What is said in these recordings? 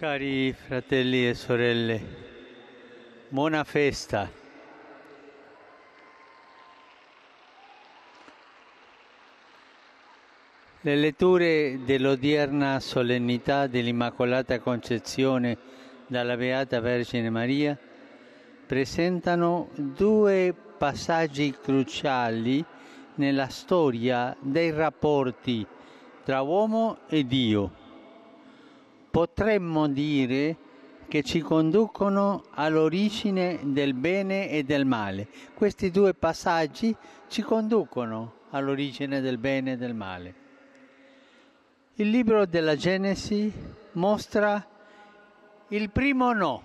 Cari fratelli e sorelle, buona festa. Le letture dell'odierna solennità dell'Immacolata Concezione dalla Beata Vergine Maria presentano due passaggi cruciali nella storia dei rapporti tra uomo e Dio. Potremmo dire che ci conducono all'origine del bene e del male. Questi due passaggi ci conducono all'origine del bene e del male. Il libro della Genesi mostra il primo no,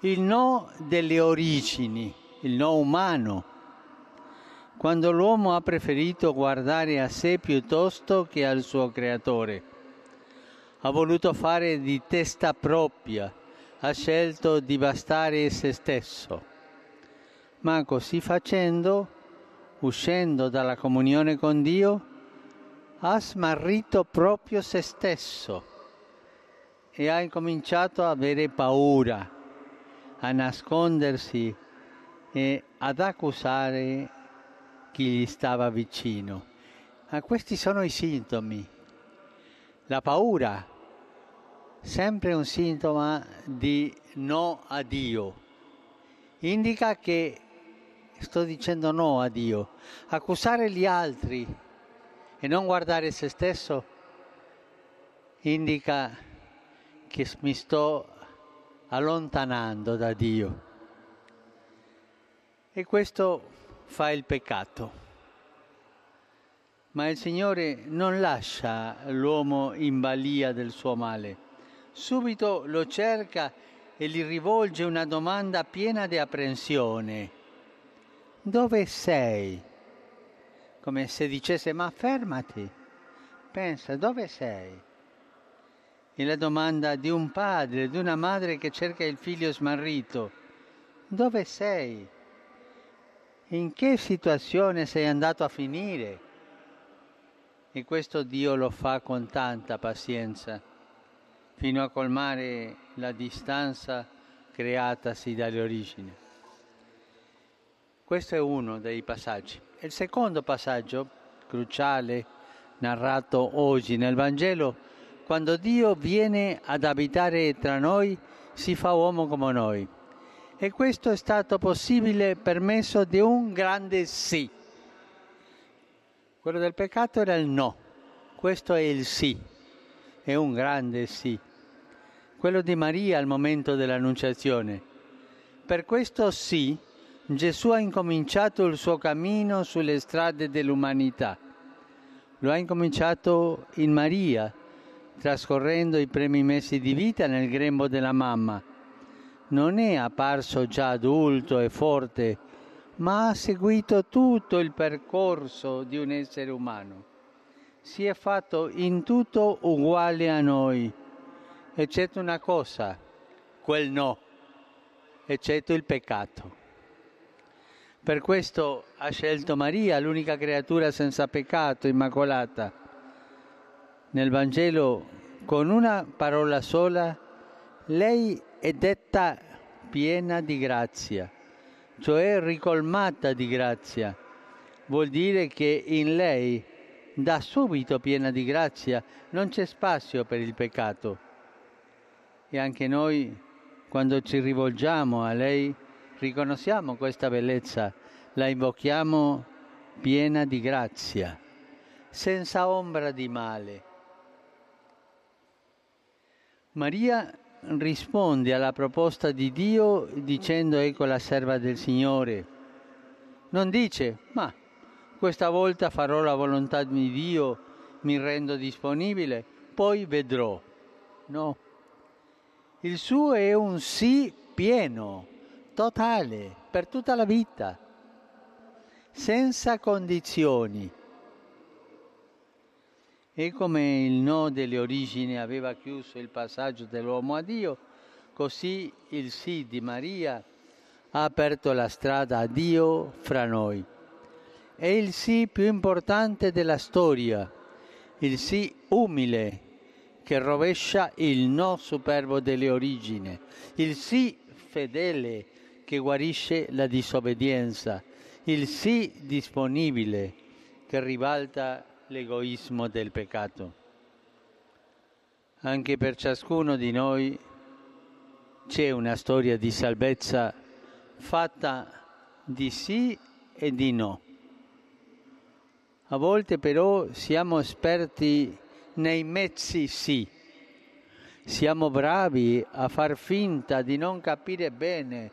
il no delle origini, il no umano, quando l'uomo ha preferito guardare a sé piuttosto che al suo creatore. Ha voluto fare di testa propria, ha scelto di bastare se stesso. Ma così facendo, uscendo dalla comunione con Dio, ha smarrito proprio se stesso e ha incominciato ad avere paura, a nascondersi e ad accusare chi gli stava vicino. Ma questi sono i sintomi. La paura, sempre un sintomo di no a Dio, indica che sto dicendo no a Dio. Accusare gli altri e non guardare se stesso indica che mi sto allontanando da Dio. E questo fa il peccato. Ma il Signore non lascia l'uomo in balia del suo male. Subito lo cerca e gli rivolge una domanda piena di apprensione. Dove sei? come se dicesse ma fermati, pensa dove sei? E la domanda di un padre, di una madre che cerca il figlio smarrito, dove sei? In che situazione sei andato a finire? E questo Dio lo fa con tanta pazienza, fino a colmare la distanza creatasi dalle origini. Questo è uno dei passaggi. Il secondo passaggio, cruciale, narrato oggi nel Vangelo, quando Dio viene ad abitare tra noi, si fa uomo come noi. E questo è stato possibile per mezzo di un grande sì. Quello del peccato era il no, questo è il sì, è un grande sì. Quello di Maria al momento dell'annunciazione. Per questo sì, Gesù ha incominciato il suo cammino sulle strade dell'umanità. Lo ha incominciato in Maria, trascorrendo i primi mesi di vita nel grembo della mamma. Non è apparso già adulto e forte, ma ha seguito tutto il percorso di un essere umano. Si è fatto in tutto uguale a noi, eccetto una cosa, quel no, eccetto il peccato. Per questo ha scelto Maria, l'unica creatura senza peccato, immacolata. Nel Vangelo, con una parola sola, lei è detta piena di grazia, cioè ricolmata di grazia. Vuol dire che in lei, da subito piena di grazia, non c'è spazio per il peccato. E anche noi, quando ci rivolgiamo a lei, riconosciamo questa bellezza, la invochiamo piena di grazia, senza ombra di male. Maria risponde alla proposta di Dio dicendo ecco la serva del Signore. Non dice, ma questa volta farò la volontà di Dio, mi rendo disponibile, poi vedrò. No. Il suo è un sì pieno totale, per tutta la vita, senza condizioni. E come il no delle origini aveva chiuso il passaggio dell'uomo a Dio, così il sì di Maria ha aperto la strada a Dio fra noi. È il sì più importante della storia, il sì umile che rovescia il no superbo delle origini, il sì fedele che guarisce la disobbedienza, il sì disponibile che ribalta l'egoismo del peccato. Anche per ciascuno di noi c'è una storia di salvezza fatta di sì e di no. A volte però siamo esperti nei mezzi sì. Siamo bravi a far finta di non capire bene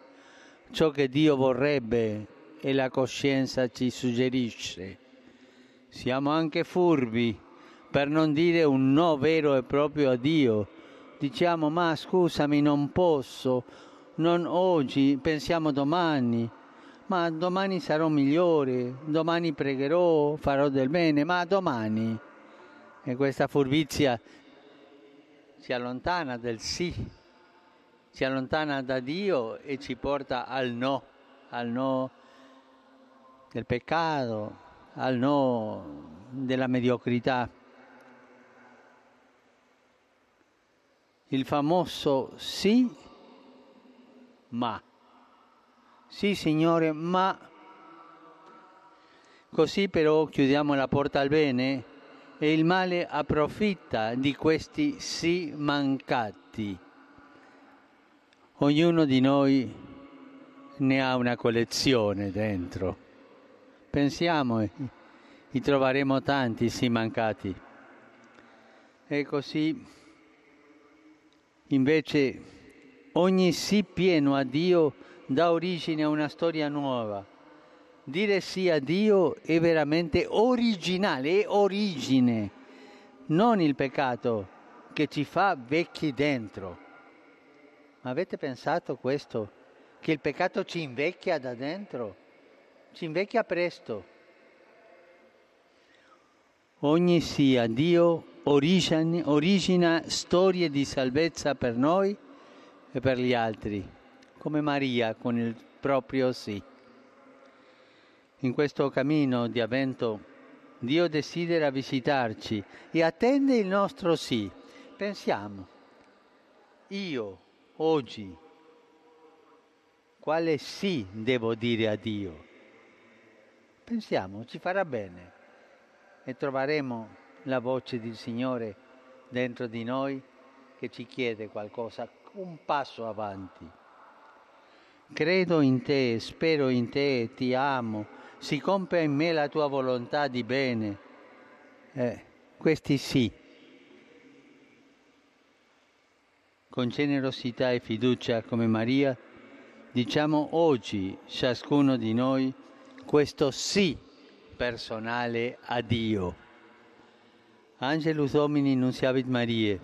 ciò che Dio vorrebbe e la coscienza ci suggerisce. Siamo anche furbi per non dire un no vero e proprio a Dio. Diciamo ma scusami non posso, non oggi, pensiamo domani, ma domani sarò migliore, domani pregherò, farò del bene, ma domani. E questa furbizia ci allontana del sì, ci allontana da Dio e ci porta al no, al no del peccato, al no della mediocrità. Il famoso sì, ma. Sì, Signore, ma. Così però chiudiamo la porta al bene e il male approfitta di questi sì mancati. Ognuno di noi ne ha una collezione dentro. Pensiamo, li troveremo tanti sì mancati. E così, invece, ogni sì pieno a Dio dà origine a una storia nuova. Dire sì a Dio è veramente originale, è origine, non il peccato che ci fa vecchi dentro. Ma avete pensato questo? Che il peccato ci invecchia da dentro? Ci invecchia presto. Ogni sì a Dio origina, origina storie di salvezza per noi e per gli altri, come Maria con il proprio sì. In questo cammino di avvento Dio desidera visitarci e attende il nostro sì. Pensiamo, io oggi quale sì devo dire a Dio? Pensiamo, ci farà bene e troveremo la voce del Signore dentro di noi che ci chiede qualcosa, un passo avanti. Credo in te, spero in te, ti amo, si compia in me la tua volontà di bene. Eh, questi sì. Con generosità e fiducia come Maria, diciamo oggi ciascuno di noi questo sì personale a Dio. Angelus Domini nunciavit Marie.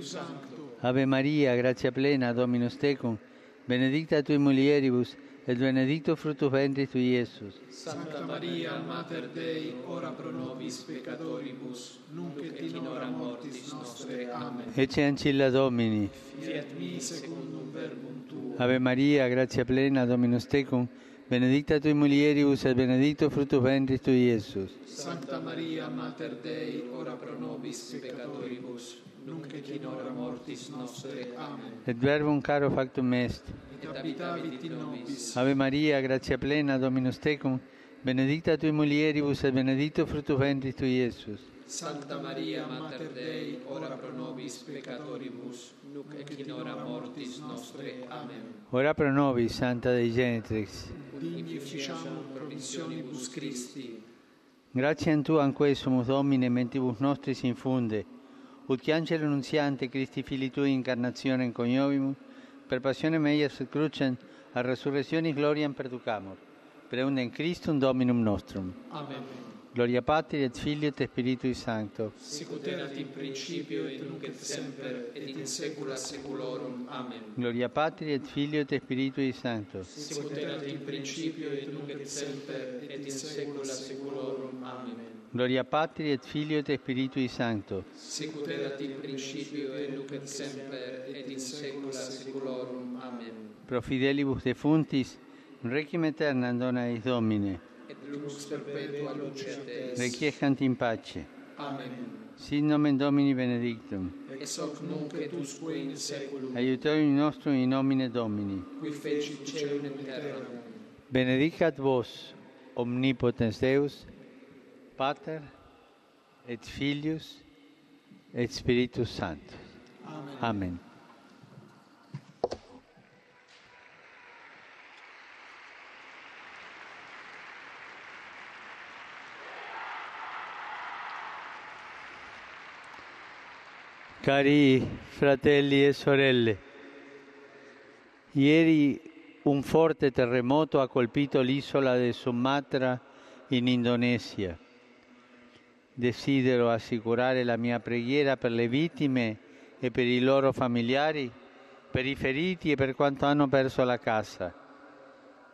Sancto. Ave Maria, grazia plena, Dominus tecum, benedicta tui mulieribus, et benedictus fructus ventris tui, Iesus. Santa Maria, Mater Dei, ora pro nobis peccatoribus, nunc et in hora mortis nostre. Amen. Ecce ancilla Domini. Fiat mi secundum verbum tuo. Ave Maria, grazia plena, Dominus tecum, benedicta tui mulieribus, et benedictus fructus ventris tui, Iesus. Santa Maria, Mater Dei, ora pro nobis peccatoribus, nunc et in hora mortis nostre. Amen. Et verbum caro factum est. Et habitavit in nobis. Ave Maria, grazia plena, Dominus tecum, benedicta tui mulieribus, et benedictus fructus ventris tui, Iesus. Santa Maria, Mater Dei, ora pro nobis peccatoribus, nunc et in hora mortis nostre. Amen. Ora pro nobis, Santa Dei Genitrix. Digni ficiamur promissionibus Christi. Gratiam Tuam quesumus Domine mentibus nostris infunde, ut che angelo nunziante Christi Fili Tui incarnazione coniovimus, per passione meias et crucem, a resurrectionis gloriam perducamur, per eundem Christum Dominum nostrum. Amen. Gloria Patri et Filio et Spiritui Sancto. Sicut erat in principio et nunc et semper et in saecula saeculorum. Amen. Gloria Patri et Filio et Spiritui Sancto. Sicut erat in principio et nunc et semper et in saecula saeculorum. Amen. Gloria Patri et Filio et Spiritui Sancto. Sicut erat in principio et nunc et semper et in saecula saeculorum. Amen. Pro fidelibus defuntis, requiem aeternam dona eis Domine. Et lux perpetua lucet est. Requiescant in pace. Amen. Sit nomen Domini benedictum. ex hoc nunc et usque in saeculum, Aiutorium nostrum in nomine Domini. qui feci celum et terra. Benedicat vos omnipotens Deus, Pater et Filius et Spiritus Sanctus. Amen. Amen. Cari fratelli e sorelle, ieri un forte terremoto ha colpito l'isola di Sumatra in Indonesia. Desidero assicurare la mia preghiera per le vittime e per i loro familiari, per i feriti e per quanto hanno perso la casa.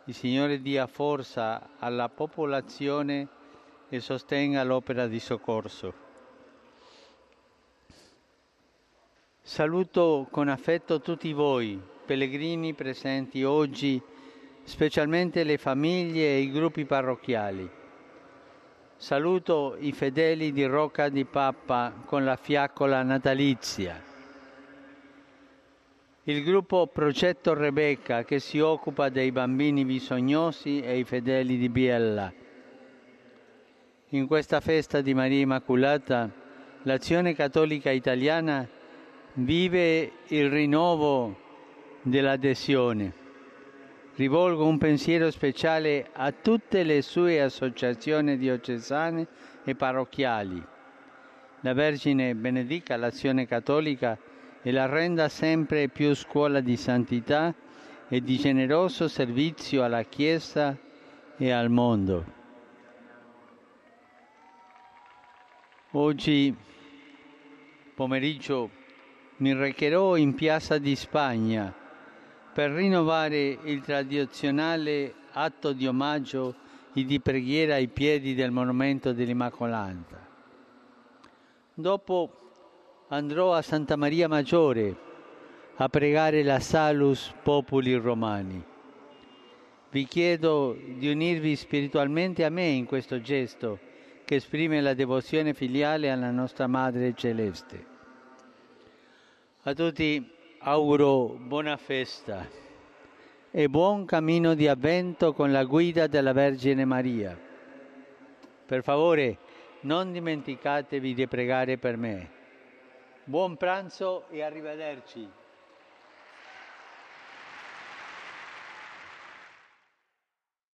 Il Signore dia forza alla popolazione e sostenga l'opera di soccorso. Saluto con affetto tutti voi, pellegrini presenti oggi, specialmente le famiglie e i gruppi parrocchiali. Saluto i fedeli di Rocca di Pappa con la fiaccola natalizia. Il gruppo Progetto Rebecca che si occupa dei bambini bisognosi e i fedeli di Biella. In questa festa di Maria Immacolata, l'Azione Cattolica Italiana vive il rinnovo dell'adesione. Rivolgo un pensiero speciale a tutte le sue associazioni diocesane e parrocchiali. La Vergine benedica l'azione cattolica e la renda sempre più scuola di santità e di generoso servizio alla Chiesa e al mondo. Oggi pomeriggio mi recherò in Piazza di Spagna per rinnovare il tradizionale atto di omaggio e di preghiera ai piedi del monumento dell'Immacolata. Dopo andrò a Santa Maria Maggiore a pregare la Salus Populi Romani. Vi chiedo di unirvi spiritualmente a me in questo gesto che esprime la devozione filiale alla nostra Madre Celeste. A tutti auguro buona festa e buon cammino di avvento con la guida della Vergine Maria. Per favore, non dimenticatevi di pregare per me. Buon pranzo e arrivederci.